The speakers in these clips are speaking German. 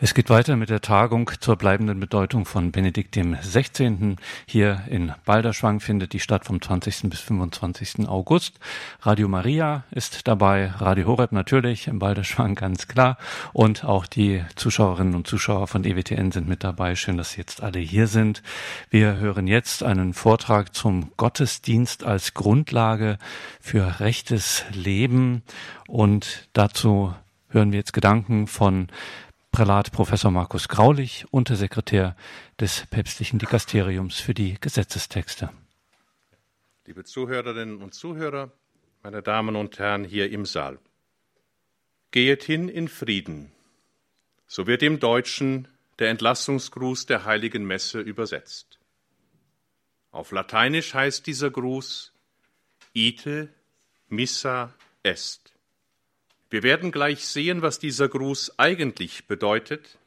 Es geht weiter mit der Tagung zur bleibenden Bedeutung von Benedikt dem 16. Hier in Balderschwang findet die statt vom 20. bis 25. August. Radio Maria ist dabei, Radio Horeb natürlich, im Balderschwang ganz klar. Und auch die Zuschauerinnen und Zuschauer von EWTN sind mit dabei. Schön, dass Sie jetzt alle hier sind. Wir hören jetzt einen Vortrag zum Gottesdienst als Grundlage für rechtes Leben. Und dazu hören wir jetzt Gedanken von Prälat Professor Markus Graulich, Untersekretär des päpstlichen Dikasteriums für die Gesetzestexte. Liebe Zuhörerinnen und Zuhörer, meine Damen und Herren hier im Saal. Gehet hin in Frieden. So wird im Deutschen der Entlassungsgruß der heiligen Messe übersetzt. Auf Lateinisch heißt dieser Gruß Ite missa est. Wir werden gleich sehen, was dieser Gruß eigentlich bedeutet.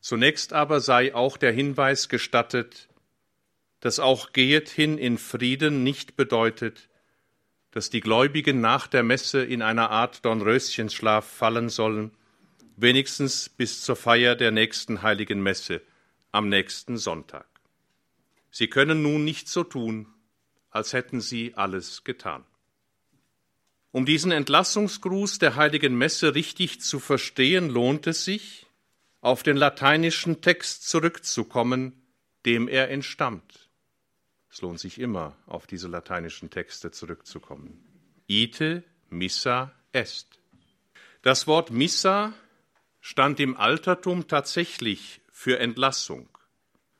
Zunächst aber sei auch der Hinweis gestattet, dass auch Gehet hin in Frieden nicht bedeutet, dass die Gläubigen nach der Messe in einer Art Dornröschenschlaf fallen sollen, wenigstens bis zur Feier der nächsten heiligen Messe am nächsten Sonntag. Sie können nun nicht so tun, als hätten sie alles getan. Um diesen Entlassungsgruß der heiligen Messe richtig zu verstehen, lohnt es sich, auf den lateinischen Text zurückzukommen, dem er entstammt. Es lohnt sich immer, auf diese lateinischen Texte zurückzukommen. Ite missa est. Das Wort missa stand im Altertum tatsächlich für Entlassung.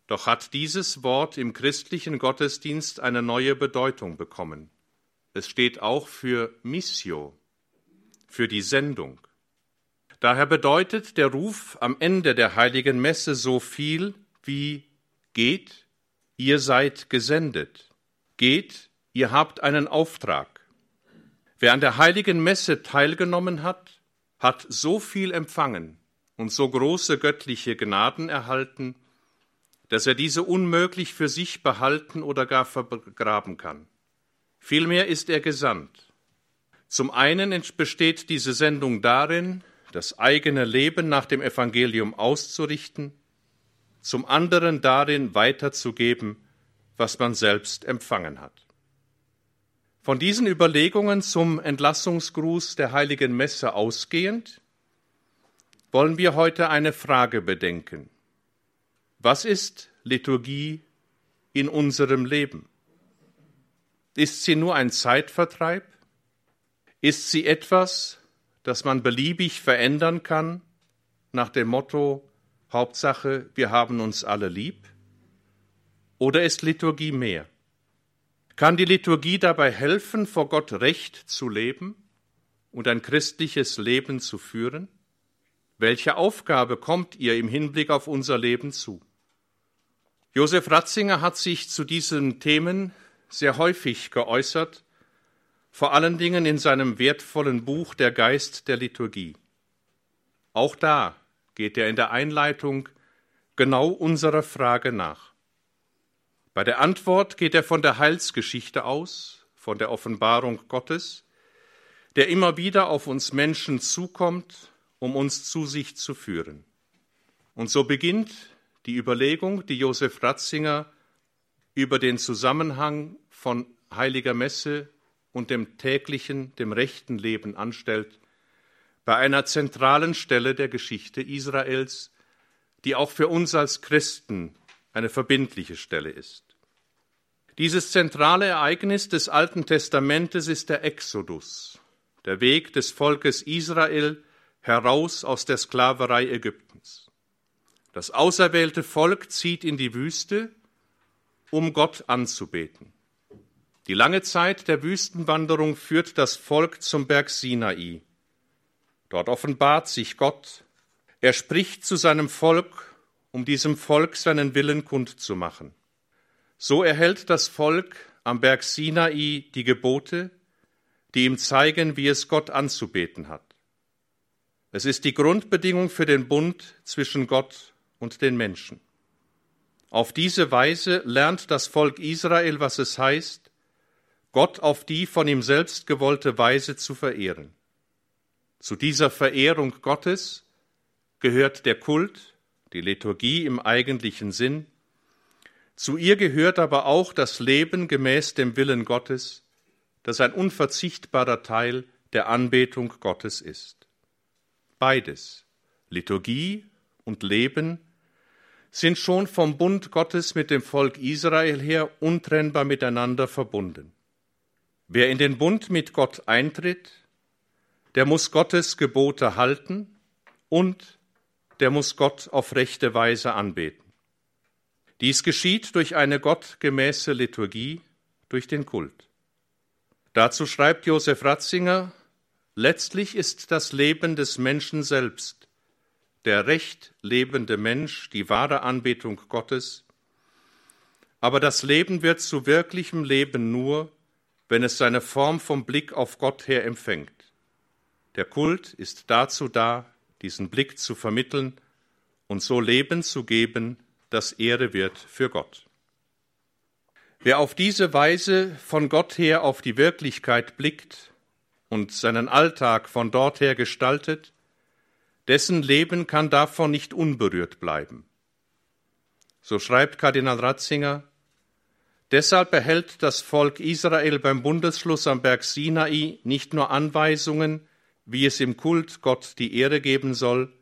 Doch hat dieses Wort im christlichen Gottesdienst eine neue Bedeutung bekommen. Es steht auch für Missio, für die Sendung. Daher bedeutet der Ruf am Ende der heiligen Messe so viel wie Geht, ihr seid gesendet. Geht, ihr habt einen Auftrag. Wer an der heiligen Messe teilgenommen hat, hat so viel empfangen und so große göttliche Gnaden erhalten, dass er diese unmöglich für sich behalten oder gar vergraben kann. Vielmehr ist er gesandt. Zum einen besteht diese Sendung darin, das eigene Leben nach dem Evangelium auszurichten, zum anderen darin weiterzugeben, was man selbst empfangen hat. Von diesen Überlegungen zum Entlassungsgruß der heiligen Messe ausgehend, wollen wir heute eine Frage bedenken. Was ist Liturgie in unserem Leben? Ist sie nur ein Zeitvertreib? Ist sie etwas, das man beliebig verändern kann, nach dem Motto Hauptsache, wir haben uns alle lieb? Oder ist Liturgie mehr? Kann die Liturgie dabei helfen, vor Gott recht zu leben und ein christliches Leben zu führen? Welche Aufgabe kommt ihr im Hinblick auf unser Leben zu? Josef Ratzinger hat sich zu diesen Themen sehr häufig geäußert, vor allen Dingen in seinem wertvollen Buch Der Geist der Liturgie. Auch da geht er in der Einleitung genau unserer Frage nach. Bei der Antwort geht er von der Heilsgeschichte aus, von der Offenbarung Gottes, der immer wieder auf uns Menschen zukommt, um uns zu sich zu führen. Und so beginnt die Überlegung, die Josef Ratzinger über den Zusammenhang von heiliger Messe und dem täglichen, dem rechten Leben anstellt, bei einer zentralen Stelle der Geschichte Israels, die auch für uns als Christen eine verbindliche Stelle ist. Dieses zentrale Ereignis des Alten Testamentes ist der Exodus, der Weg des Volkes Israel heraus aus der Sklaverei Ägyptens. Das auserwählte Volk zieht in die Wüste, um Gott anzubeten. Die lange Zeit der Wüstenwanderung führt das Volk zum Berg Sinai. Dort offenbart sich Gott. Er spricht zu seinem Volk, um diesem Volk seinen Willen kundzumachen. So erhält das Volk am Berg Sinai die Gebote, die ihm zeigen, wie es Gott anzubeten hat. Es ist die Grundbedingung für den Bund zwischen Gott und den Menschen. Auf diese Weise lernt das Volk Israel, was es heißt, Gott auf die von ihm selbst gewollte Weise zu verehren. Zu dieser Verehrung Gottes gehört der Kult, die Liturgie im eigentlichen Sinn, zu ihr gehört aber auch das Leben gemäß dem Willen Gottes, das ein unverzichtbarer Teil der Anbetung Gottes ist. Beides, Liturgie und Leben, sind schon vom Bund Gottes mit dem Volk Israel her untrennbar miteinander verbunden. Wer in den Bund mit Gott eintritt, der muss Gottes Gebote halten und der muss Gott auf rechte Weise anbeten. Dies geschieht durch eine gottgemäße Liturgie, durch den Kult. Dazu schreibt Josef Ratzinger, letztlich ist das Leben des Menschen selbst, der recht lebende Mensch, die wahre Anbetung Gottes, aber das Leben wird zu wirklichem Leben nur, wenn es seine Form vom Blick auf Gott her empfängt. Der Kult ist dazu da, diesen Blick zu vermitteln und so Leben zu geben, das Ehre wird für Gott. Wer auf diese Weise von Gott her auf die Wirklichkeit blickt und seinen Alltag von dort her gestaltet, dessen Leben kann davon nicht unberührt bleiben. So schreibt Kardinal Ratzinger, Deshalb erhält das Volk Israel beim Bundesschluss am Berg Sinai nicht nur Anweisungen, wie es im Kult Gott die Ehre geben soll,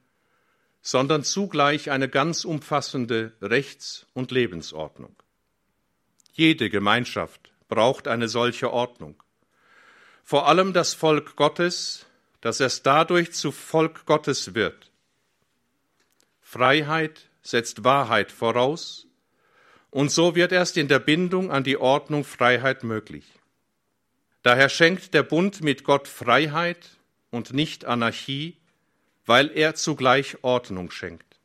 sondern zugleich eine ganz umfassende Rechts- und Lebensordnung. Jede Gemeinschaft braucht eine solche Ordnung. Vor allem das Volk Gottes, das erst dadurch zu Volk Gottes wird. Freiheit setzt Wahrheit voraus, und so wird erst in der Bindung an die Ordnung Freiheit möglich. Daher schenkt der Bund mit Gott Freiheit und nicht Anarchie, weil er zugleich Ordnung schenkt.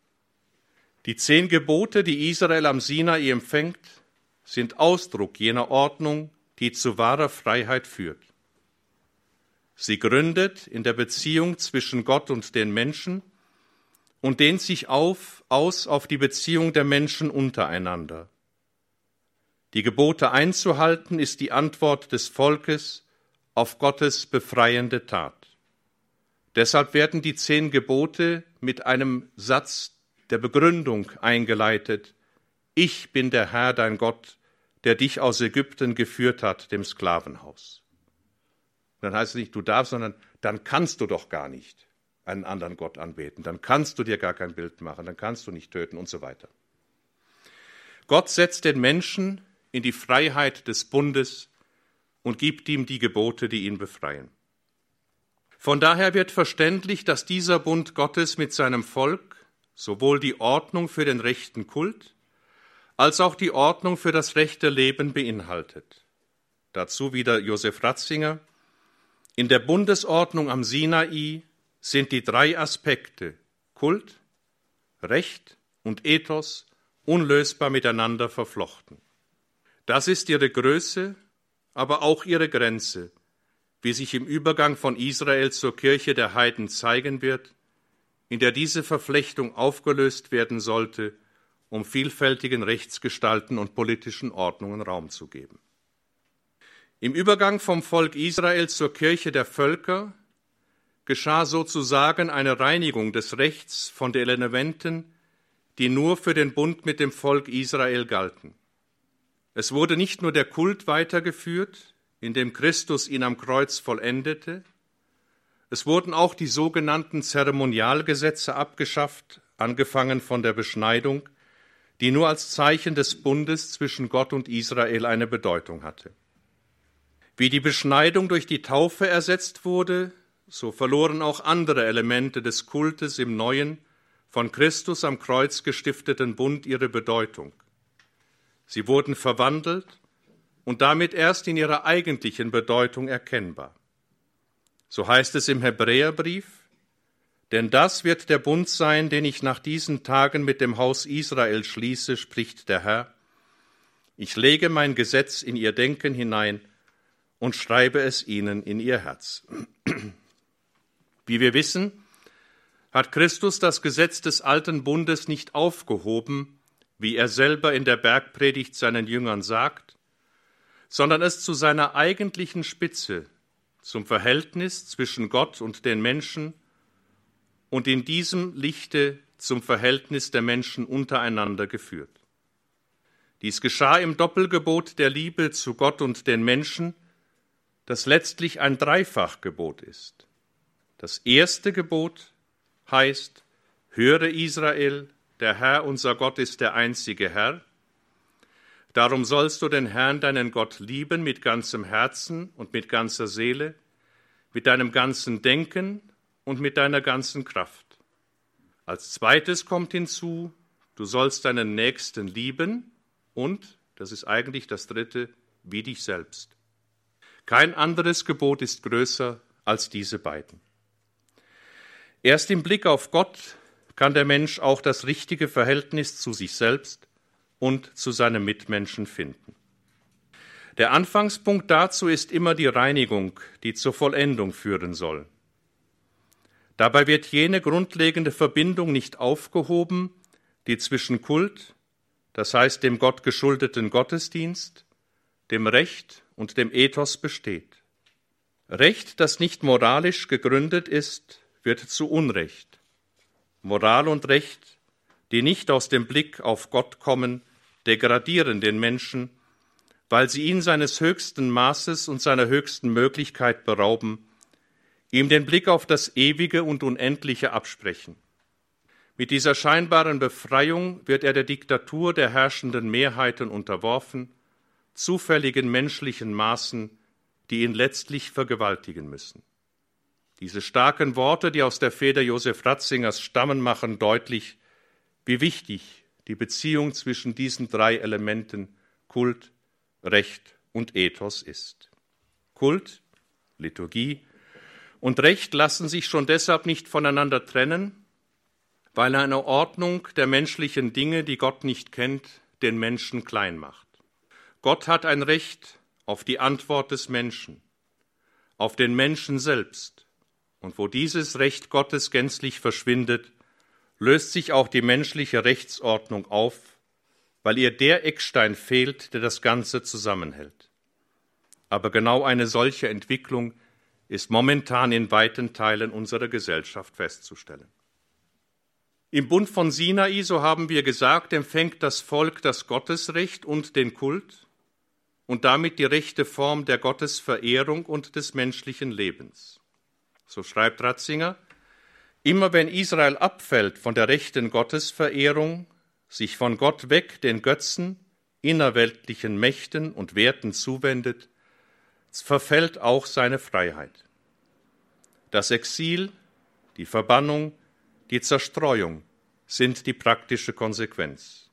Die zehn Gebote, die Israel am Sinai empfängt, sind Ausdruck jener Ordnung, die zu wahrer Freiheit führt. Sie gründet in der Beziehung zwischen Gott und den Menschen und dehnt sich auf, aus auf die Beziehung der Menschen untereinander. Die Gebote einzuhalten ist die Antwort des Volkes auf Gottes befreiende Tat. Deshalb werden die zehn Gebote mit einem Satz der Begründung eingeleitet. Ich bin der Herr, dein Gott, der dich aus Ägypten geführt hat, dem Sklavenhaus. dann heißt es nicht, du darfst, sondern dann kannst du doch gar nicht einen anderen Gott anbeten. Dann kannst du dir gar kein Bild machen, dann kannst du nicht töten und so weiter. Gott setzt den Menschen in die Freiheit des Bundes und gibt ihm die Gebote, die ihn befreien. Von daher wird verständlich, dass dieser Bund Gottes mit seinem Volk sowohl die Ordnung für den rechten Kult als auch die Ordnung für das rechte Leben beinhaltet. Dazu wieder Josef Ratzinger. In der Bundesordnung am Sinai sind die drei Aspekte Kult, Recht und Ethos unlösbar miteinander verflochten. Das ist ihre Größe, aber auch ihre Grenze, wie sich im Übergang von Israel zur Kirche der Heiden zeigen wird, in der diese Verflechtung aufgelöst werden sollte, um vielfältigen Rechtsgestalten und politischen Ordnungen Raum zu geben. Im Übergang vom Volk Israel zur Kirche der Völker geschah sozusagen eine Reinigung des Rechts von den Elementen, die nur für den Bund mit dem Volk Israel galten. Es wurde nicht nur der Kult weitergeführt, in dem Christus ihn am Kreuz vollendete. Es wurden auch die sogenannten Zeremonialgesetze abgeschafft, angefangen von der Beschneidung, die nur als Zeichen des Bundes zwischen Gott und Israel eine Bedeutung hatte. Wie die Beschneidung durch die Taufe ersetzt wurde, so verloren auch andere Elemente des Kultes im neuen, von Christus am Kreuz gestifteten Bund ihre Bedeutung. Sie wurden verwandelt und damit erst in ihrer eigentlichen Bedeutung erkennbar. So heißt es im Hebräerbrief, denn das wird der Bund sein, den ich nach diesen Tagen mit dem Haus Israel schließe, spricht der Herr. Ich lege mein Gesetz in ihr Denken hinein und schreibe es ihnen in ihr Herz. Wie wir wissen, hat Christus das Gesetz des alten Bundes nicht aufgehoben, wie er selber in der Bergpredigt seinen Jüngern sagt, sondern es zu seiner eigentlichen Spitze, zum Verhältnis zwischen Gott und den Menschen und in diesem Lichte zum Verhältnis der Menschen untereinander geführt. Dies geschah im Doppelgebot der Liebe zu Gott und den Menschen, das letztlich ein Dreifachgebot ist. Das erste Gebot heißt, höre Israel, der Herr unser Gott ist der einzige Herr. Darum sollst du den Herrn, deinen Gott, lieben mit ganzem Herzen und mit ganzer Seele, mit deinem ganzen Denken und mit deiner ganzen Kraft. Als zweites kommt hinzu, du sollst deinen Nächsten lieben und, das ist eigentlich das dritte, wie dich selbst. Kein anderes Gebot ist größer als diese beiden. Erst im Blick auf Gott kann der Mensch auch das richtige Verhältnis zu sich selbst und zu seinen Mitmenschen finden. Der Anfangspunkt dazu ist immer die Reinigung, die zur Vollendung führen soll. Dabei wird jene grundlegende Verbindung nicht aufgehoben, die zwischen Kult, das heißt dem Gott geschuldeten Gottesdienst, dem Recht und dem Ethos besteht. Recht, das nicht moralisch gegründet ist, wird zu Unrecht. Moral und Recht, die nicht aus dem Blick auf Gott kommen, degradieren den Menschen, weil sie ihn seines höchsten Maßes und seiner höchsten Möglichkeit berauben, ihm den Blick auf das Ewige und Unendliche absprechen. Mit dieser scheinbaren Befreiung wird er der Diktatur der herrschenden Mehrheiten unterworfen, zufälligen menschlichen Maßen, die ihn letztlich vergewaltigen müssen. Diese starken Worte, die aus der Feder Josef Ratzingers stammen, machen deutlich, wie wichtig die Beziehung zwischen diesen drei Elementen Kult, Recht und Ethos ist. Kult, Liturgie und Recht lassen sich schon deshalb nicht voneinander trennen, weil eine Ordnung der menschlichen Dinge, die Gott nicht kennt, den Menschen klein macht. Gott hat ein Recht auf die Antwort des Menschen, auf den Menschen selbst, und wo dieses Recht Gottes gänzlich verschwindet, löst sich auch die menschliche Rechtsordnung auf, weil ihr der Eckstein fehlt, der das Ganze zusammenhält. Aber genau eine solche Entwicklung ist momentan in weiten Teilen unserer Gesellschaft festzustellen. Im Bund von Sinai, so haben wir gesagt, empfängt das Volk das Gottesrecht und den Kult und damit die rechte Form der Gottesverehrung und des menschlichen Lebens so schreibt Ratzinger, immer wenn Israel abfällt von der rechten Gottesverehrung, sich von Gott weg den Götzen, innerweltlichen Mächten und Werten zuwendet, verfällt auch seine Freiheit. Das Exil, die Verbannung, die Zerstreuung sind die praktische Konsequenz.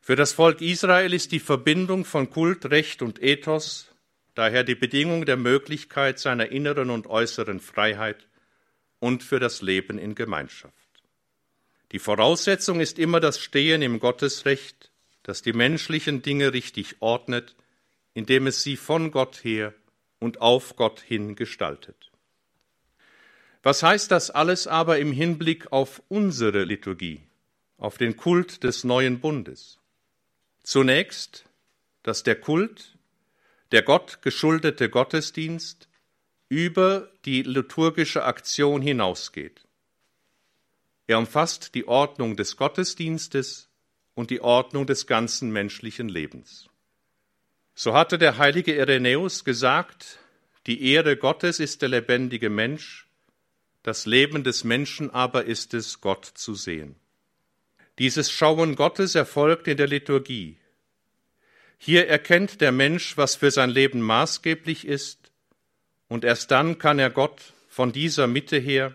Für das Volk Israel ist die Verbindung von Kult, Recht und Ethos daher die Bedingung der Möglichkeit seiner inneren und äußeren Freiheit und für das Leben in Gemeinschaft. Die Voraussetzung ist immer das Stehen im Gottesrecht, das die menschlichen Dinge richtig ordnet, indem es sie von Gott her und auf Gott hin gestaltet. Was heißt das alles aber im Hinblick auf unsere Liturgie, auf den Kult des neuen Bundes? Zunächst, dass der Kult der Gott geschuldete Gottesdienst über die liturgische Aktion hinausgeht. Er umfasst die Ordnung des Gottesdienstes und die Ordnung des ganzen menschlichen Lebens. So hatte der heilige Irenäus gesagt, die Ehre Gottes ist der lebendige Mensch, das Leben des Menschen aber ist es, Gott zu sehen. Dieses Schauen Gottes erfolgt in der Liturgie, hier erkennt der Mensch, was für sein Leben maßgeblich ist, und erst dann kann er Gott von dieser Mitte her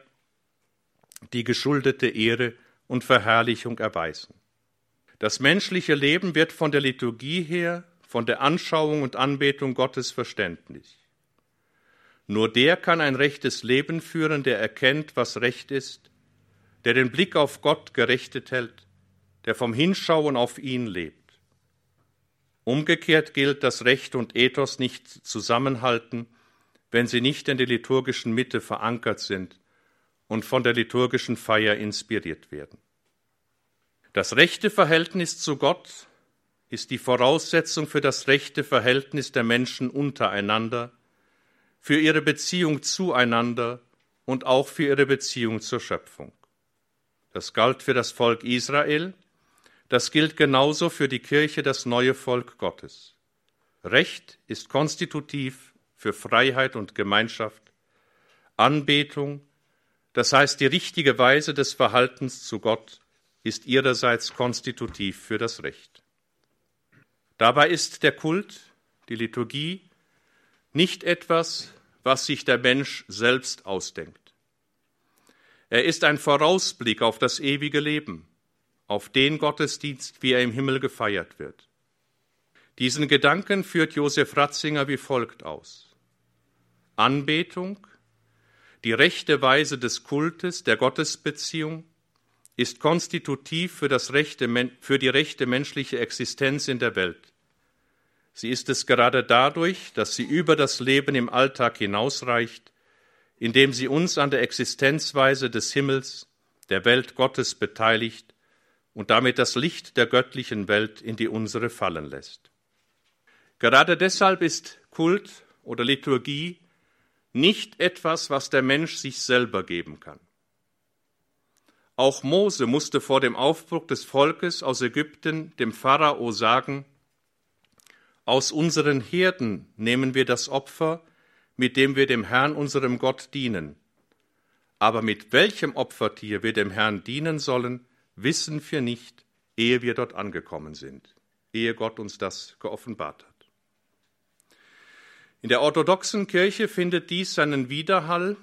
die geschuldete Ehre und Verherrlichung erweisen. Das menschliche Leben wird von der Liturgie her, von der Anschauung und Anbetung Gottes verständlich. Nur der kann ein rechtes Leben führen, der erkennt, was recht ist, der den Blick auf Gott gerechtet hält, der vom Hinschauen auf ihn lebt. Umgekehrt gilt, dass Recht und Ethos nicht zusammenhalten, wenn sie nicht in der liturgischen Mitte verankert sind und von der liturgischen Feier inspiriert werden. Das rechte Verhältnis zu Gott ist die Voraussetzung für das rechte Verhältnis der Menschen untereinander, für ihre Beziehung zueinander und auch für ihre Beziehung zur Schöpfung. Das galt für das Volk Israel, das gilt genauso für die Kirche, das neue Volk Gottes. Recht ist konstitutiv für Freiheit und Gemeinschaft, Anbetung, das heißt die richtige Weise des Verhaltens zu Gott, ist ihrerseits konstitutiv für das Recht. Dabei ist der Kult, die Liturgie, nicht etwas, was sich der Mensch selbst ausdenkt. Er ist ein Vorausblick auf das ewige Leben, auf den Gottesdienst, wie er im Himmel gefeiert wird. Diesen Gedanken führt Josef Ratzinger wie folgt aus. Anbetung, die rechte Weise des Kultes, der Gottesbeziehung, ist konstitutiv für, das rechte, für die rechte menschliche Existenz in der Welt. Sie ist es gerade dadurch, dass sie über das Leben im Alltag hinausreicht, indem sie uns an der Existenzweise des Himmels, der Welt Gottes beteiligt und damit das Licht der göttlichen Welt in die unsere fallen lässt. Gerade deshalb ist Kult oder Liturgie nicht etwas, was der Mensch sich selber geben kann. Auch Mose musste vor dem Aufbruch des Volkes aus Ägypten dem Pharao sagen, aus unseren Herden nehmen wir das Opfer, mit dem wir dem Herrn unserem Gott dienen. Aber mit welchem Opfertier wir dem Herrn dienen sollen, wissen wir nicht, ehe wir dort angekommen sind, ehe Gott uns das geoffenbart hat. In der orthodoxen Kirche findet dies seinen Widerhall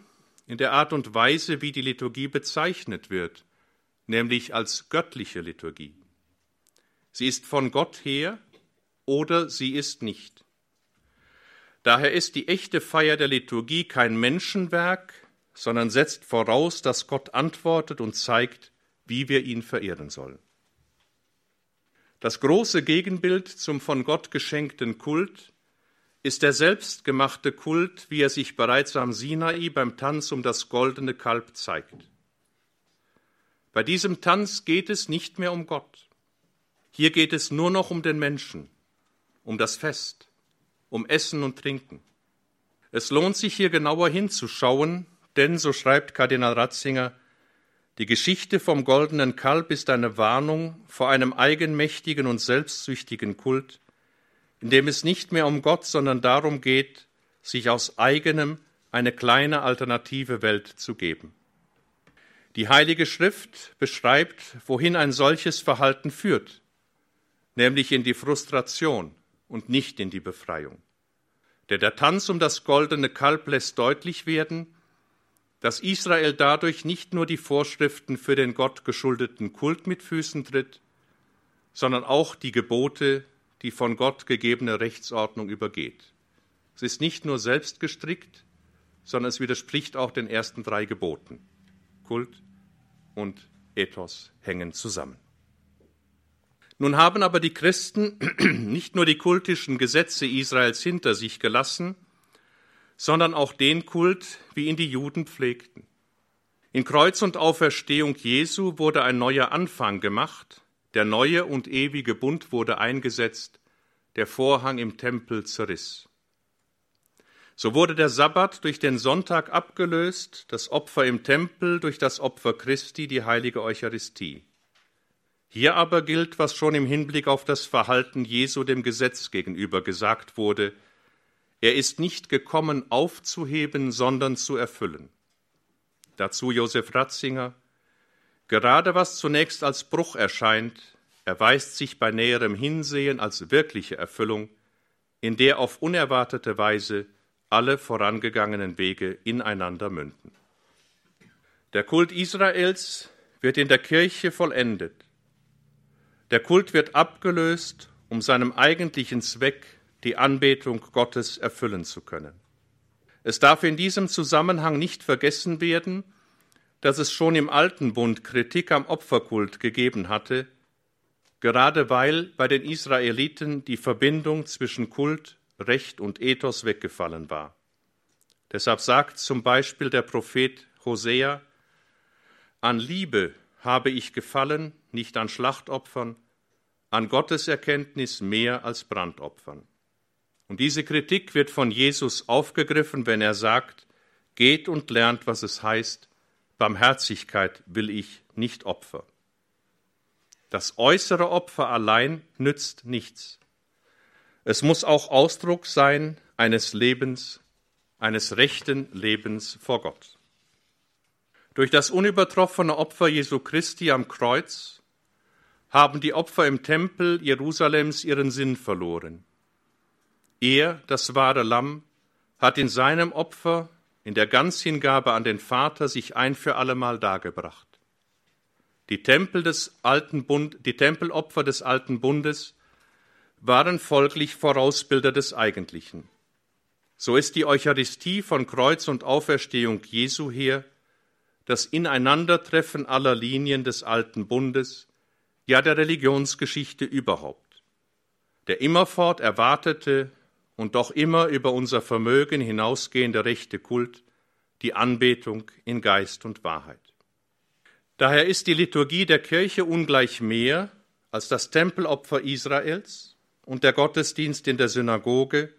in der Art und Weise, wie die Liturgie bezeichnet wird, nämlich als göttliche Liturgie. Sie ist von Gott her oder sie ist nicht. Daher ist die echte Feier der Liturgie kein Menschenwerk, sondern setzt voraus, dass Gott antwortet und zeigt, wie wir ihn verehren sollen. Das große Gegenbild zum von Gott geschenkten Kult ist der selbstgemachte Kult, wie er sich bereits am Sinai beim Tanz um das goldene Kalb zeigt. Bei diesem Tanz geht es nicht mehr um Gott. Hier geht es nur noch um den Menschen, um das Fest, um Essen und Trinken. Es lohnt sich hier genauer hinzuschauen, denn, so schreibt Kardinal Ratzinger, die Geschichte vom goldenen Kalb ist eine Warnung vor einem eigenmächtigen und selbstsüchtigen Kult, in dem es nicht mehr um Gott, sondern darum geht, sich aus eigenem eine kleine alternative Welt zu geben. Die Heilige Schrift beschreibt, wohin ein solches Verhalten führt, nämlich in die Frustration und nicht in die Befreiung. Der Tanz um das goldene Kalb lässt deutlich werden, dass Israel dadurch nicht nur die Vorschriften für den Gott geschuldeten Kult mit Füßen tritt, sondern auch die Gebote die von Gott gegebene Rechtsordnung übergeht. Es ist nicht nur selbst gestrickt, sondern es widerspricht auch den ersten drei Geboten. Kult und Ethos hängen zusammen. Nun haben aber die Christen nicht nur die kultischen Gesetze Israels hinter sich gelassen, sondern auch den Kult, wie ihn die Juden pflegten. In Kreuz und Auferstehung Jesu wurde ein neuer Anfang gemacht, der neue und ewige Bund wurde eingesetzt, der Vorhang im Tempel zerriss. So wurde der Sabbat durch den Sonntag abgelöst, das Opfer im Tempel durch das Opfer Christi, die heilige Eucharistie. Hier aber gilt, was schon im Hinblick auf das Verhalten Jesu dem Gesetz gegenüber gesagt wurde, er ist nicht gekommen aufzuheben, sondern zu erfüllen. Dazu Josef Ratzinger, Gerade was zunächst als Bruch erscheint, erweist sich bei näherem Hinsehen als wirkliche Erfüllung, in der auf unerwartete Weise alle vorangegangenen Wege ineinander münden. Der Kult Israels wird in der Kirche vollendet. Der Kult wird abgelöst, um seinem eigentlichen Zweck, die Anbetung Gottes, erfüllen zu können. Es darf in diesem Zusammenhang nicht vergessen werden, dass es schon im Alten Bund Kritik am Opferkult gegeben hatte, gerade weil bei den Israeliten die Verbindung zwischen Kult, Recht und Ethos weggefallen war. Deshalb sagt zum Beispiel der Prophet Hosea, an Liebe habe ich gefallen, nicht an Schlachtopfern, an Gottes Erkenntnis mehr als Brandopfern. Und diese Kritik wird von Jesus aufgegriffen, wenn er sagt, geht und lernt, was es heißt, Barmherzigkeit will ich, nicht Opfer. Das äußere Opfer allein nützt nichts. Es muss auch Ausdruck sein eines Lebens, eines rechten Lebens vor Gott. Durch das unübertroffene Opfer Jesu Christi am Kreuz haben die Opfer im Tempel Jerusalems ihren Sinn verloren. Er, das wahre Lamm, hat in seinem Opfer, in der Ganzhingabe an den Vater, sich ein für allemal dargebracht. Die Tempel des alten Bund, die Tempelopfer des alten Bundes waren folglich Vorausbilder des Eigentlichen. So ist die Eucharistie von Kreuz und Auferstehung Jesu her das Ineinandertreffen aller Linien des alten Bundes, ja der Religionsgeschichte überhaupt. Der immerfort erwartete und doch immer über unser Vermögen hinausgehende rechte Kult, die Anbetung in Geist und Wahrheit. Daher ist die Liturgie der Kirche ungleich mehr als das Tempelopfer Israels und der Gottesdienst in der Synagoge,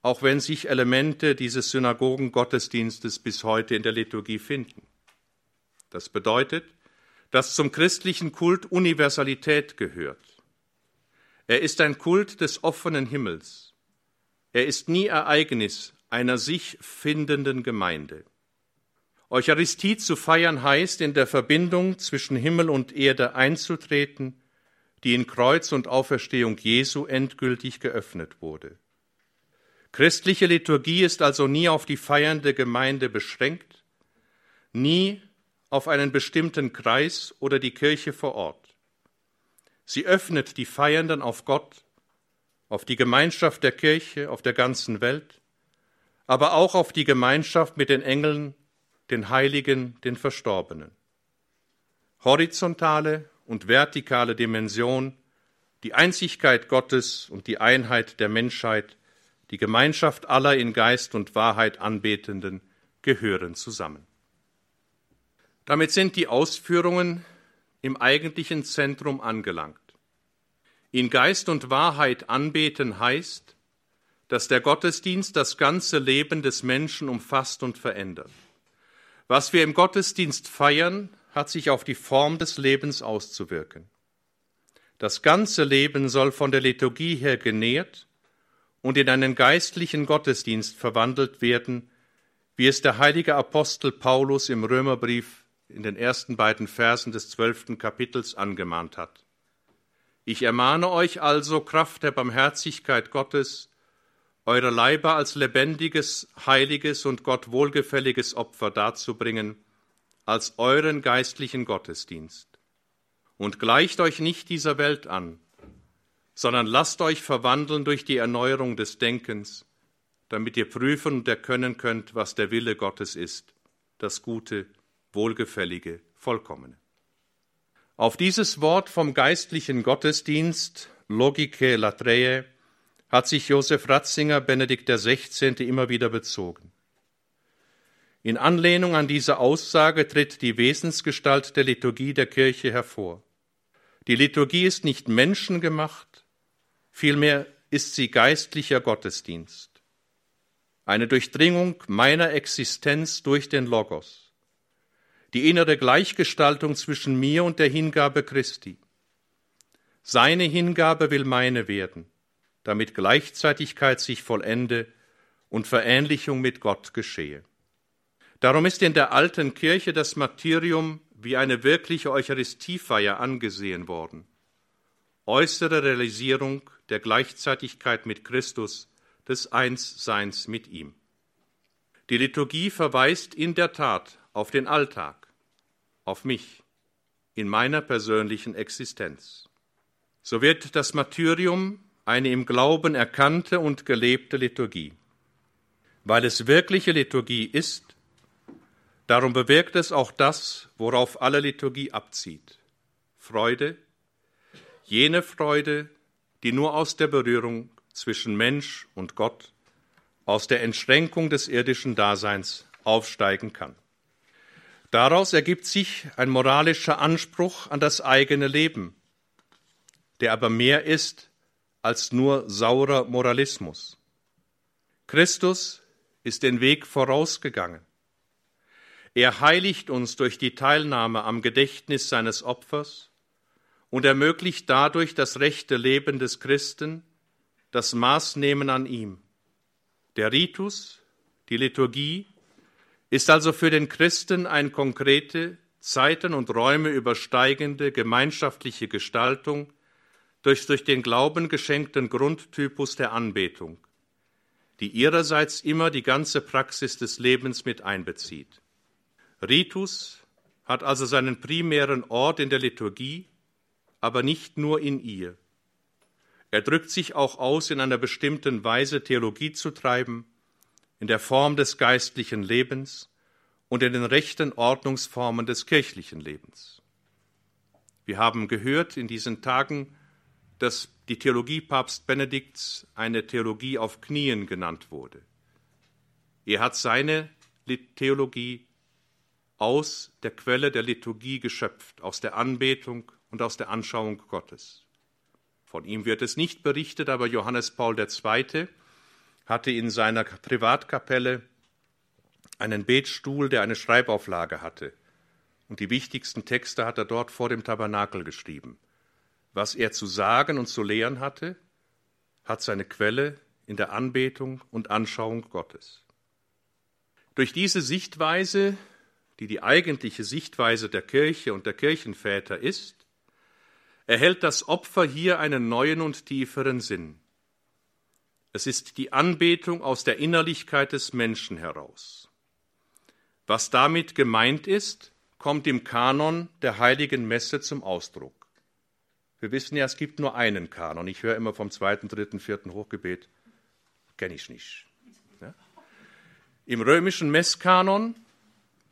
auch wenn sich Elemente dieses Synagogengottesdienstes bis heute in der Liturgie finden. Das bedeutet, dass zum christlichen Kult Universalität gehört. Er ist ein Kult des offenen Himmels. Er ist nie Ereignis einer sich findenden Gemeinde. Eucharistie zu feiern heißt, in der Verbindung zwischen Himmel und Erde einzutreten, die in Kreuz und Auferstehung Jesu endgültig geöffnet wurde. Christliche Liturgie ist also nie auf die feiernde Gemeinde beschränkt, nie auf einen bestimmten Kreis oder die Kirche vor Ort. Sie öffnet die Feiernden auf Gott, auf die Gemeinschaft der Kirche, auf der ganzen Welt, aber auch auf die Gemeinschaft mit den Engeln den Heiligen, den Verstorbenen. Horizontale und vertikale Dimension, die Einzigkeit Gottes und die Einheit der Menschheit, die Gemeinschaft aller in Geist und Wahrheit Anbetenden gehören zusammen. Damit sind die Ausführungen im eigentlichen Zentrum angelangt. In Geist und Wahrheit anbeten heißt, dass der Gottesdienst das ganze Leben des Menschen umfasst und verändert. Was wir im Gottesdienst feiern, hat sich auf die Form des Lebens auszuwirken. Das ganze Leben soll von der Liturgie her genährt und in einen geistlichen Gottesdienst verwandelt werden, wie es der heilige Apostel Paulus im Römerbrief in den ersten beiden Versen des zwölften Kapitels angemahnt hat. Ich ermahne euch also, Kraft der Barmherzigkeit Gottes, eure Leiber als lebendiges, heiliges und Gott wohlgefälliges Opfer darzubringen, als euren geistlichen Gottesdienst. Und gleicht euch nicht dieser Welt an, sondern lasst euch verwandeln durch die Erneuerung des Denkens, damit ihr prüfen und erkennen könnt, was der Wille Gottes ist, das Gute, Wohlgefällige, Vollkommene. Auf dieses Wort vom geistlichen Gottesdienst, Logike Latreie, hat sich Josef Ratzinger Benedikt XVI. immer wieder bezogen. In Anlehnung an diese Aussage tritt die Wesensgestalt der Liturgie der Kirche hervor. Die Liturgie ist nicht menschengemacht, vielmehr ist sie geistlicher Gottesdienst. Eine Durchdringung meiner Existenz durch den Logos. Die innere Gleichgestaltung zwischen mir und der Hingabe Christi. Seine Hingabe will meine werden damit Gleichzeitigkeit sich vollende und Verähnlichung mit Gott geschehe. Darum ist in der alten Kirche das Martyrium wie eine wirkliche Eucharistiefeier angesehen worden. Äußere Realisierung der Gleichzeitigkeit mit Christus, des Einsseins mit ihm. Die Liturgie verweist in der Tat auf den Alltag, auf mich, in meiner persönlichen Existenz. So wird das Martyrium eine im Glauben erkannte und gelebte Liturgie. Weil es wirkliche Liturgie ist, darum bewirkt es auch das, worauf alle Liturgie abzieht. Freude, jene Freude, die nur aus der Berührung zwischen Mensch und Gott, aus der Entschränkung des irdischen Daseins aufsteigen kann. Daraus ergibt sich ein moralischer Anspruch an das eigene Leben, der aber mehr ist als nur saurer Moralismus. Christus ist den Weg vorausgegangen. Er heiligt uns durch die Teilnahme am Gedächtnis seines Opfers und ermöglicht dadurch das rechte Leben des Christen, das Maßnehmen an ihm. Der Ritus, die Liturgie, ist also für den Christen eine konkrete, Zeiten und Räume übersteigende gemeinschaftliche Gestaltung durch durch den Glauben geschenkten Grundtypus der Anbetung, die ihrerseits immer die ganze Praxis des Lebens mit einbezieht. Ritus hat also seinen primären Ort in der Liturgie, aber nicht nur in ihr. Er drückt sich auch aus, in einer bestimmten Weise Theologie zu treiben, in der Form des geistlichen Lebens und in den rechten Ordnungsformen des kirchlichen Lebens. Wir haben gehört in diesen Tagen, dass die Theologie Papst Benedikts eine Theologie auf Knien genannt wurde. Er hat seine Theologie aus der Quelle der Liturgie geschöpft, aus der Anbetung und aus der Anschauung Gottes. Von ihm wird es nicht berichtet, aber Johannes Paul II. Hatte in seiner Privatkapelle einen Betstuhl, der eine Schreibauflage hatte. Und die wichtigsten Texte hat er dort vor dem Tabernakel geschrieben. Was er zu sagen und zu lehren hatte, hat seine Quelle in der Anbetung und Anschauung Gottes. Durch diese Sichtweise die die eigentliche Sichtweise der Kirche und der Kirchenväter ist, erhält das Opfer hier einen neuen und tieferen Sinn. Es ist die Anbetung aus der Innerlichkeit des Menschen heraus. Was damit gemeint ist, kommt im Kanon der heiligen Messe zum Ausdruck. Wir wissen ja, es gibt nur einen Kanon. Ich höre immer vom zweiten, dritten, vierten Hochgebet. Kenne ich nicht. Ja? Im römischen Messkanon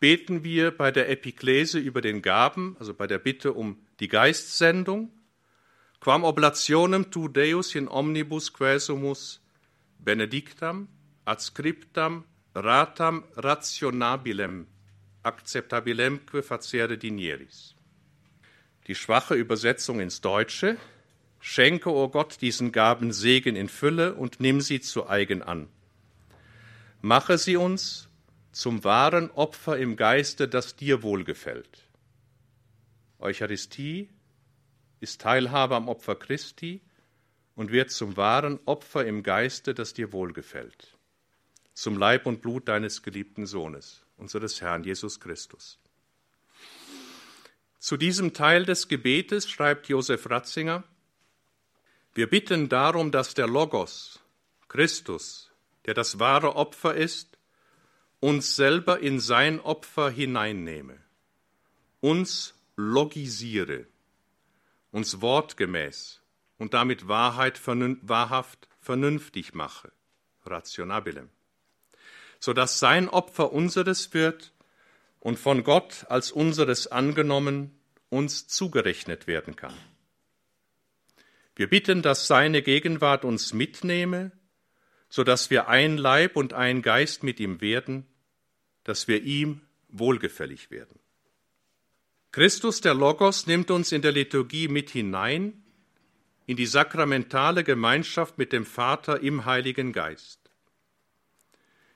beten wir bei der Epiklese über den Gaben, also bei der Bitte um die Geistsendung. Quam oblationem tu Deus in omnibus quesumus benedictam, adscriptam, ratam rationabilem, acceptabilemque facere dinieris. Die schwache Übersetzung ins Deutsche Schenke, o oh Gott, diesen Gaben Segen in Fülle und nimm sie zu eigen an. Mache sie uns zum wahren Opfer im Geiste, das dir wohlgefällt. Eucharistie ist Teilhabe am Opfer Christi und wird zum wahren Opfer im Geiste, das dir wohlgefällt, zum Leib und Blut deines geliebten Sohnes, unseres Herrn Jesus Christus. Zu diesem Teil des Gebetes schreibt Josef Ratzinger, wir bitten darum, dass der Logos, Christus, der das wahre Opfer ist, uns selber in sein Opfer hineinnehme, uns logisiere, uns wortgemäß und damit Wahrheit wahrhaft vernünftig mache, rationabilem, so dass sein Opfer unseres wird und von Gott als unseres angenommen uns zugerechnet werden kann. Wir bitten, dass seine Gegenwart uns mitnehme, so dass wir ein Leib und ein Geist mit ihm werden dass wir ihm wohlgefällig werden. Christus, der Logos, nimmt uns in der Liturgie mit hinein in die sakramentale Gemeinschaft mit dem Vater im Heiligen Geist.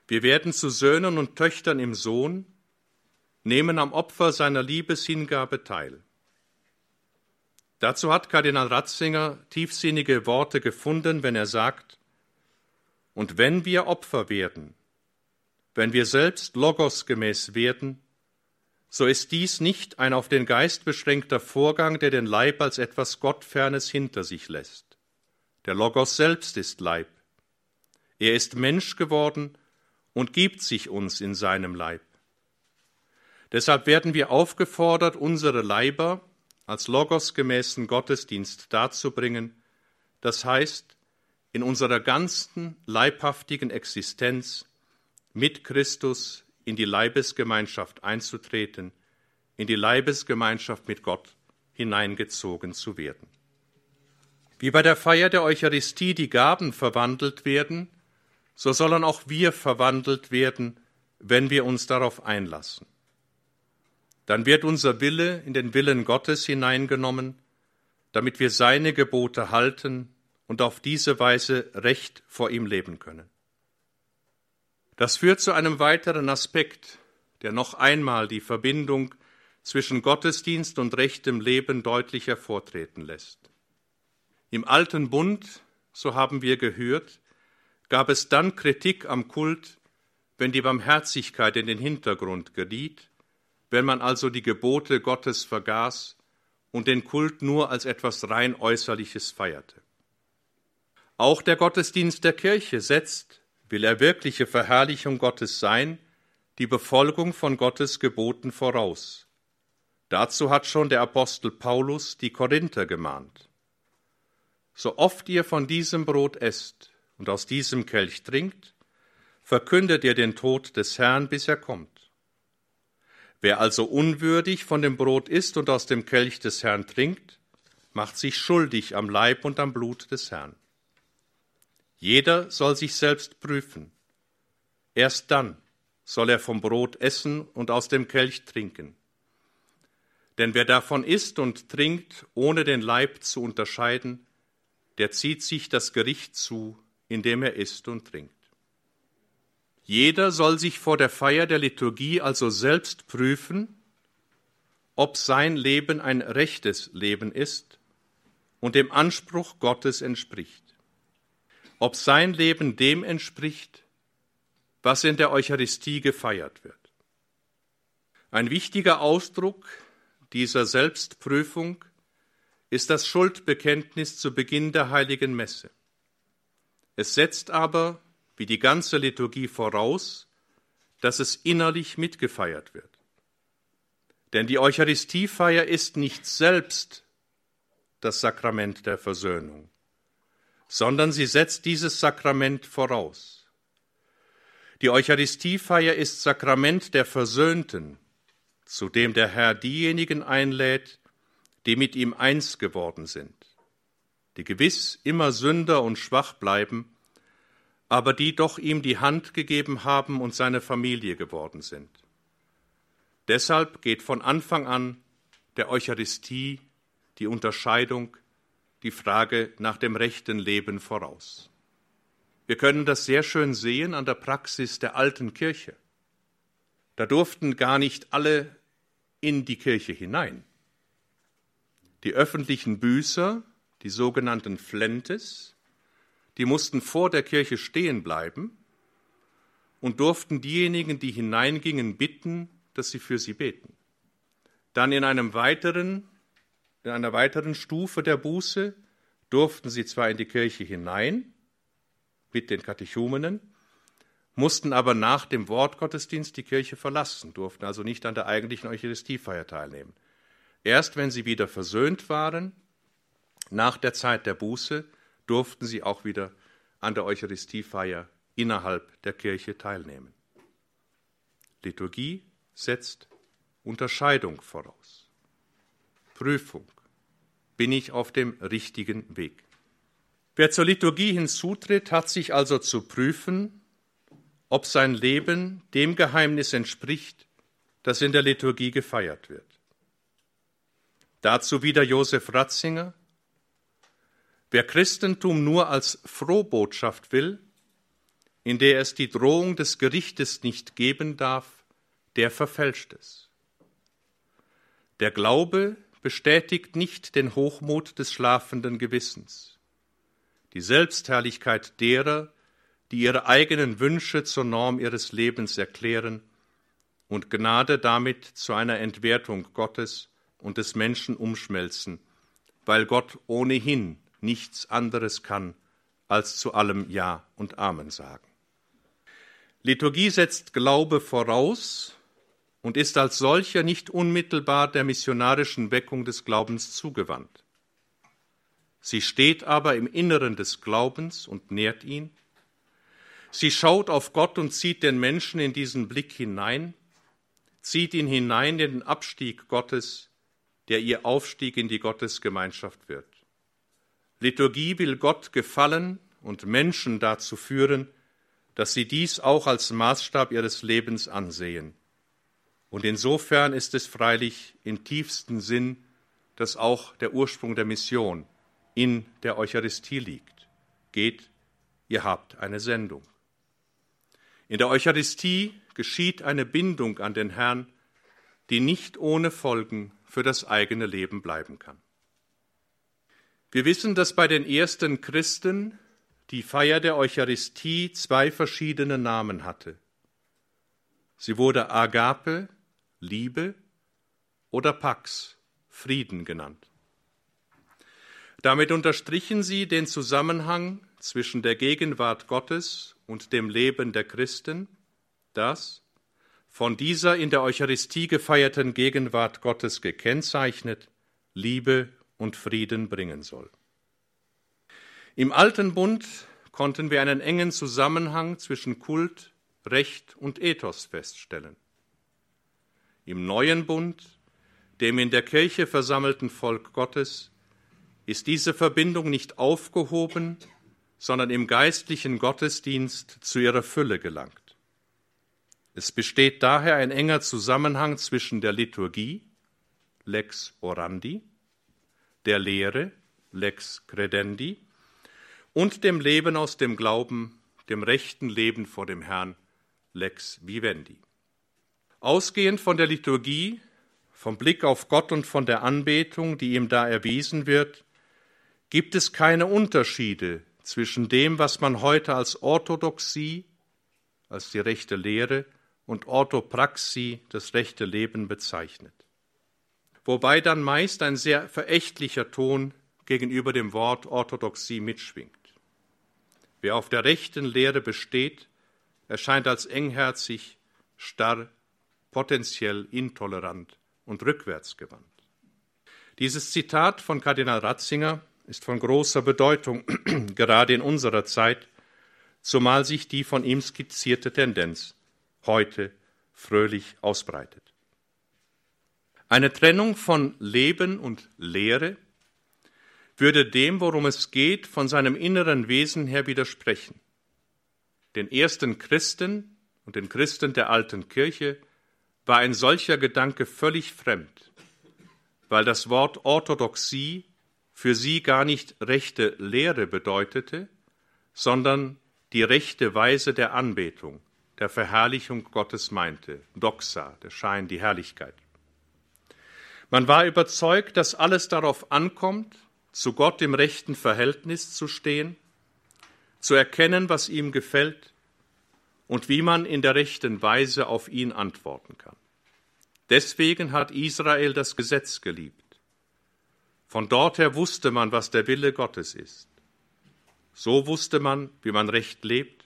Wir werden zu Söhnen und Töchtern im Sohn, nehmen am Opfer seiner Liebeshingabe teil. Dazu hat Kardinal Ratzinger tiefsinnige Worte gefunden, wenn er sagt, und wenn wir Opfer werden, wenn wir selbst Logos gemäß werden, so ist dies nicht ein auf den Geist beschränkter Vorgang, der den Leib als etwas Gottfernes hinter sich lässt. Der Logos selbst ist Leib. Er ist Mensch geworden und gibt sich uns in seinem Leib. Deshalb werden wir aufgefordert, unsere Leiber als logosgemäßen Gottesdienst darzubringen, das heißt, in unserer ganzen leibhaftigen Existenz mit Christus in die Leibesgemeinschaft einzutreten, in die Leibesgemeinschaft mit Gott hineingezogen zu werden. Wie bei der Feier der Eucharistie die Gaben verwandelt werden, so sollen auch wir verwandelt werden, wenn wir uns darauf einlassen. Dann wird unser Wille in den Willen Gottes hineingenommen, damit wir seine Gebote halten und auf diese Weise recht vor ihm leben können. Das führt zu einem weiteren Aspekt der noch einmal die Verbindung zwischen Gottesdienst und rechtem Leben deutlich hervortreten lässt. Im alten Bund, so haben wir gehört, gab es dann Kritik am Kult, wenn die Barmherzigkeit in den Hintergrund geriet, wenn man also die Gebote Gottes vergaß und den Kult nur als etwas rein Äußerliches feierte. Auch der Gottesdienst der Kirche setzt, will er wirkliche Verherrlichung Gottes sein, die Befolgung von Gottes Geboten voraus. Dazu hat schon der Apostel Paulus die Korinther gemahnt. So oft ihr von diesem Brot esst und aus diesem Kelch trinkt, verkündet ihr den Tod des Herrn, bis er kommt. Wer also unwürdig von dem Brot isst und aus dem Kelch des Herrn trinkt, macht sich schuldig am Leib und am Blut des Herrn. Jeder soll sich selbst prüfen. Erst dann soll er vom Brot essen und aus dem Kelch trinken. Denn wer davon isst und trinkt, ohne den Leib zu unterscheiden, der zieht sich das Gericht zu, indem er isst und trinkt. Jeder soll sich vor der Feier der Liturgie also selbst prüfen, ob sein Leben ein rechtes Leben ist und dem Anspruch Gottes entspricht, ob sein Leben dem entspricht, was in der Eucharistie gefeiert wird. Ein wichtiger Ausdruck dieser Selbstprüfung ist das Schuldbekenntnis zu Beginn der heiligen Messe. Es setzt aber, wie die ganze Liturgie voraus, dass es innerlich mitgefeiert wird. Denn die Eucharistiefeier ist nicht selbst das Sakrament der Versöhnung, sondern sie setzt dieses Sakrament voraus. Die Eucharistiefeier ist Sakrament der Versöhnten, zu dem der Herr diejenigen einlädt, die mit ihm eins geworden sind, die gewiss immer Sünder und schwach bleiben, aber die doch ihm die Hand gegeben haben und seine Familie geworden sind. Deshalb geht von Anfang an der Eucharistie die Unterscheidung, die Frage nach dem rechten Leben voraus. Wir können das sehr schön sehen an der Praxis der alten Kirche. Da durften gar nicht alle in die Kirche hinein. Die öffentlichen Büßer, die sogenannten Flentes, die mussten vor der Kirche stehen bleiben und durften diejenigen, die hineingingen, bitten, dass sie für sie beten. Dann in einem weiteren, in einer weiteren Stufe der Buße durften sie zwar in die Kirche hinein, mit den Katechumenen, mussten aber nach dem Wortgottesdienst die Kirche verlassen, durften also nicht an der eigentlichen Eucharistiefeier teilnehmen. Erst wenn sie wieder versöhnt waren, nach der Zeit der Buße, durften sie auch wieder an der Eucharistiefeier innerhalb der Kirche teilnehmen. Liturgie setzt Unterscheidung voraus. Prüfung. Bin ich auf dem richtigen Weg? Wer zur Liturgie hinzutritt, hat sich also zu prüfen, ob sein Leben dem Geheimnis entspricht, das in der Liturgie gefeiert wird. Dazu wieder Josef Ratzinger. Wer Christentum nur als Frohbotschaft will, in der es die Drohung des Gerichtes nicht geben darf, der verfälscht es. Der Glaube bestätigt nicht den Hochmut des schlafenden Gewissens die Selbstherrlichkeit derer, die ihre eigenen Wünsche zur Norm ihres Lebens erklären und Gnade damit zu einer Entwertung Gottes und des Menschen umschmelzen, weil Gott ohnehin nichts anderes kann, als zu allem Ja und Amen sagen. Liturgie setzt Glaube voraus und ist als solcher nicht unmittelbar der missionarischen Weckung des Glaubens zugewandt. Sie steht aber im Inneren des Glaubens und nährt ihn. Sie schaut auf Gott und zieht den Menschen in diesen Blick hinein, zieht ihn hinein in den Abstieg Gottes, der ihr Aufstieg in die Gottesgemeinschaft wird. Liturgie will Gott gefallen und Menschen dazu führen, dass sie dies auch als Maßstab ihres Lebens ansehen. Und insofern ist es freilich im tiefsten Sinn, dass auch der Ursprung der Mission in der Eucharistie liegt. Geht, ihr habt eine Sendung. In der Eucharistie geschieht eine Bindung an den Herrn, die nicht ohne Folgen für das eigene Leben bleiben kann. Wir wissen, dass bei den ersten Christen die Feier der Eucharistie zwei verschiedene Namen hatte. Sie wurde Agape, Liebe, oder Pax, Frieden genannt. Damit unterstrichen sie den Zusammenhang zwischen der Gegenwart Gottes und dem Leben der Christen, das, von dieser in der Eucharistie gefeierten Gegenwart Gottes gekennzeichnet, Liebe und Frieden bringen soll. Im Alten Bund konnten wir einen engen Zusammenhang zwischen Kult, Recht und Ethos feststellen. Im Neuen Bund, dem in der Kirche versammelten Volk Gottes, ist diese Verbindung nicht aufgehoben, sondern im geistlichen Gottesdienst zu ihrer Fülle gelangt. Es besteht daher ein enger Zusammenhang zwischen der Liturgie, lex orandi, der Lehre, lex credendi, und dem Leben aus dem Glauben, dem rechten Leben vor dem Herrn, lex vivendi. Ausgehend von der Liturgie, vom Blick auf Gott und von der Anbetung, die ihm da erwiesen wird, gibt es keine Unterschiede zwischen dem, was man heute als Orthodoxie, als die rechte Lehre, und Orthopraxie, das rechte Leben, bezeichnet. Wobei dann meist ein sehr verächtlicher Ton gegenüber dem Wort Orthodoxie mitschwingt. Wer auf der rechten Lehre besteht, erscheint als engherzig, starr, potenziell intolerant und rückwärtsgewandt. Dieses Zitat von Kardinal Ratzinger ist von großer Bedeutung, gerade in unserer Zeit, zumal sich die von ihm skizzierte Tendenz heute fröhlich ausbreitet. Eine Trennung von Leben und Lehre würde dem, worum es geht, von seinem inneren Wesen her widersprechen. Den ersten Christen und den Christen der alten Kirche war ein solcher Gedanke völlig fremd, weil das Wort Orthodoxie für sie gar nicht rechte Lehre bedeutete, sondern die rechte Weise der Anbetung, der Verherrlichung Gottes meinte, Doxa, der Schein, die Herrlichkeit. Man war überzeugt, dass alles darauf ankommt, zu Gott im rechten Verhältnis zu stehen, zu erkennen, was ihm gefällt und wie man in der rechten Weise auf ihn antworten kann. Deswegen hat Israel das Gesetz geliebt. Von dort her wusste man, was der Wille Gottes ist. So wusste man, wie man recht lebt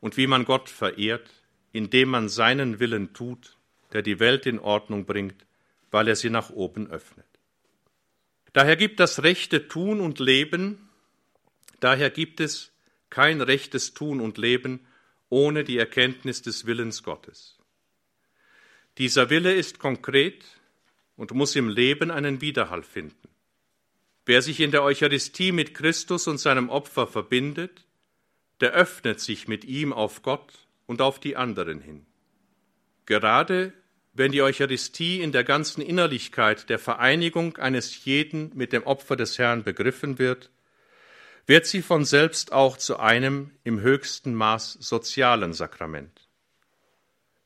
und wie man Gott verehrt, indem man seinen Willen tut, der die Welt in Ordnung bringt, weil er sie nach oben öffnet. Daher gibt das rechte Tun und Leben, daher gibt es kein rechtes Tun und Leben ohne die Erkenntnis des Willens Gottes. Dieser Wille ist konkret und muss im Leben einen Widerhall finden. Wer sich in der Eucharistie mit Christus und seinem Opfer verbindet, der öffnet sich mit ihm auf Gott und auf die anderen hin. Gerade wenn die Eucharistie in der ganzen Innerlichkeit der Vereinigung eines jeden mit dem Opfer des Herrn begriffen wird, wird sie von selbst auch zu einem im höchsten Maß sozialen Sakrament.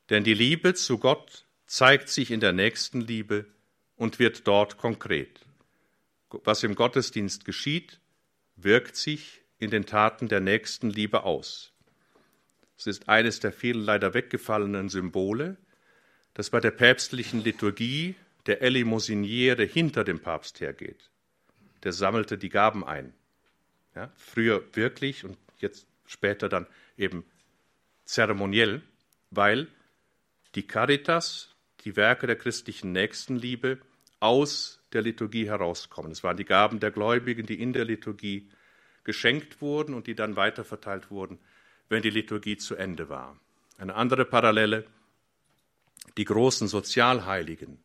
Denn die Liebe zu Gott zeigt sich in der Nächstenliebe und wird dort konkret was im Gottesdienst geschieht, wirkt sich in den Taten der Nächstenliebe aus. Es ist eines der vielen leider weggefallenen Symbole, das bei der päpstlichen Liturgie der Elemosiniere hinter dem Papst hergeht. Der sammelte die Gaben ein. Ja, früher wirklich und jetzt später dann eben zeremoniell, weil die Caritas, die Werke der christlichen Nächstenliebe, aus der Liturgie herauskommen. Es waren die Gaben der Gläubigen, die in der Liturgie geschenkt wurden und die dann weiterverteilt wurden, wenn die Liturgie zu Ende war. Eine andere Parallele, die großen Sozialheiligen,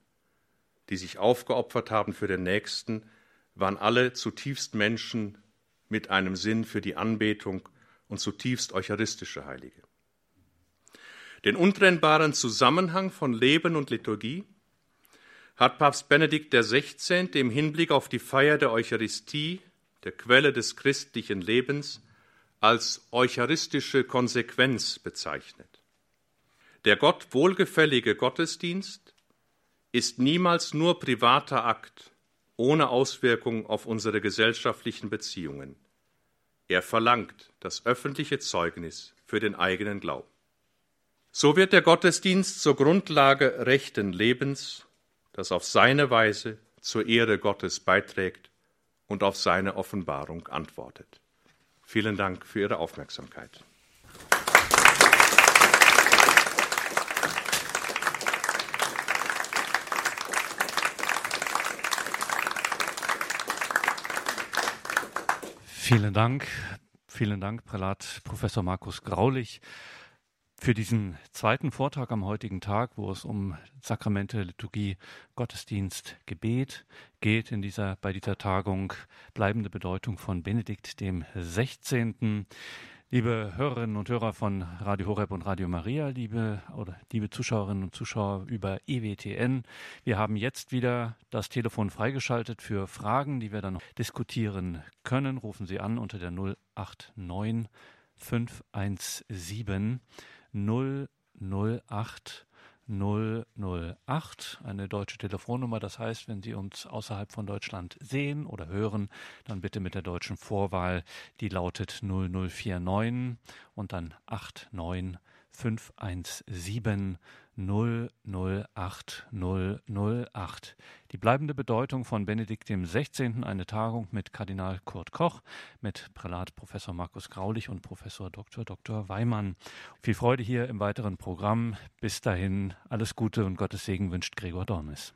die sich aufgeopfert haben für den Nächsten, waren alle zutiefst Menschen mit einem Sinn für die Anbetung und zutiefst eucharistische Heilige. Den untrennbaren Zusammenhang von Leben und Liturgie hat Papst Benedikt XVI. im Hinblick auf die Feier der Eucharistie, der Quelle des christlichen Lebens, als eucharistische Konsequenz bezeichnet. Der Gott wohlgefällige Gottesdienst ist niemals nur privater Akt ohne Auswirkung auf unsere gesellschaftlichen Beziehungen. Er verlangt das öffentliche Zeugnis für den eigenen Glauben. So wird der Gottesdienst zur Grundlage rechten Lebens, das auf seine Weise zur Ehre Gottes beiträgt und auf seine Offenbarung antwortet. Vielen Dank für Ihre Aufmerksamkeit. Vielen Dank. Vielen Dank, Prälat Professor Markus Graulich, für diesen zweiten Vortrag am heutigen Tag, wo es um Sakramente, Liturgie, Gottesdienst, Gebet geht in dieser, bei dieser Tagung bleibende Bedeutung von Benedikt dem 16. Liebe Hörerinnen und Hörer von Radio Horeb und Radio Maria, liebe oder liebe Zuschauerinnen und Zuschauer über EWTN, wir haben jetzt wieder das Telefon freigeschaltet für Fragen, die wir dann noch diskutieren können. Rufen Sie an unter der 089 517 008 008, eine deutsche Telefonnummer. Das heißt, wenn Sie uns außerhalb von Deutschland sehen oder hören, dann bitte mit der deutschen Vorwahl, die lautet 0049 und dann 89 517 008 008. Die bleibende Bedeutung von Benedikt XVI. Eine Tagung mit Kardinal Kurt Koch, mit Prälat Professor Markus Graulich und Professor Dr. Dr. Weimann. Viel Freude hier im weiteren Programm. Bis dahin alles Gute und Gottes Segen wünscht Gregor Dornis.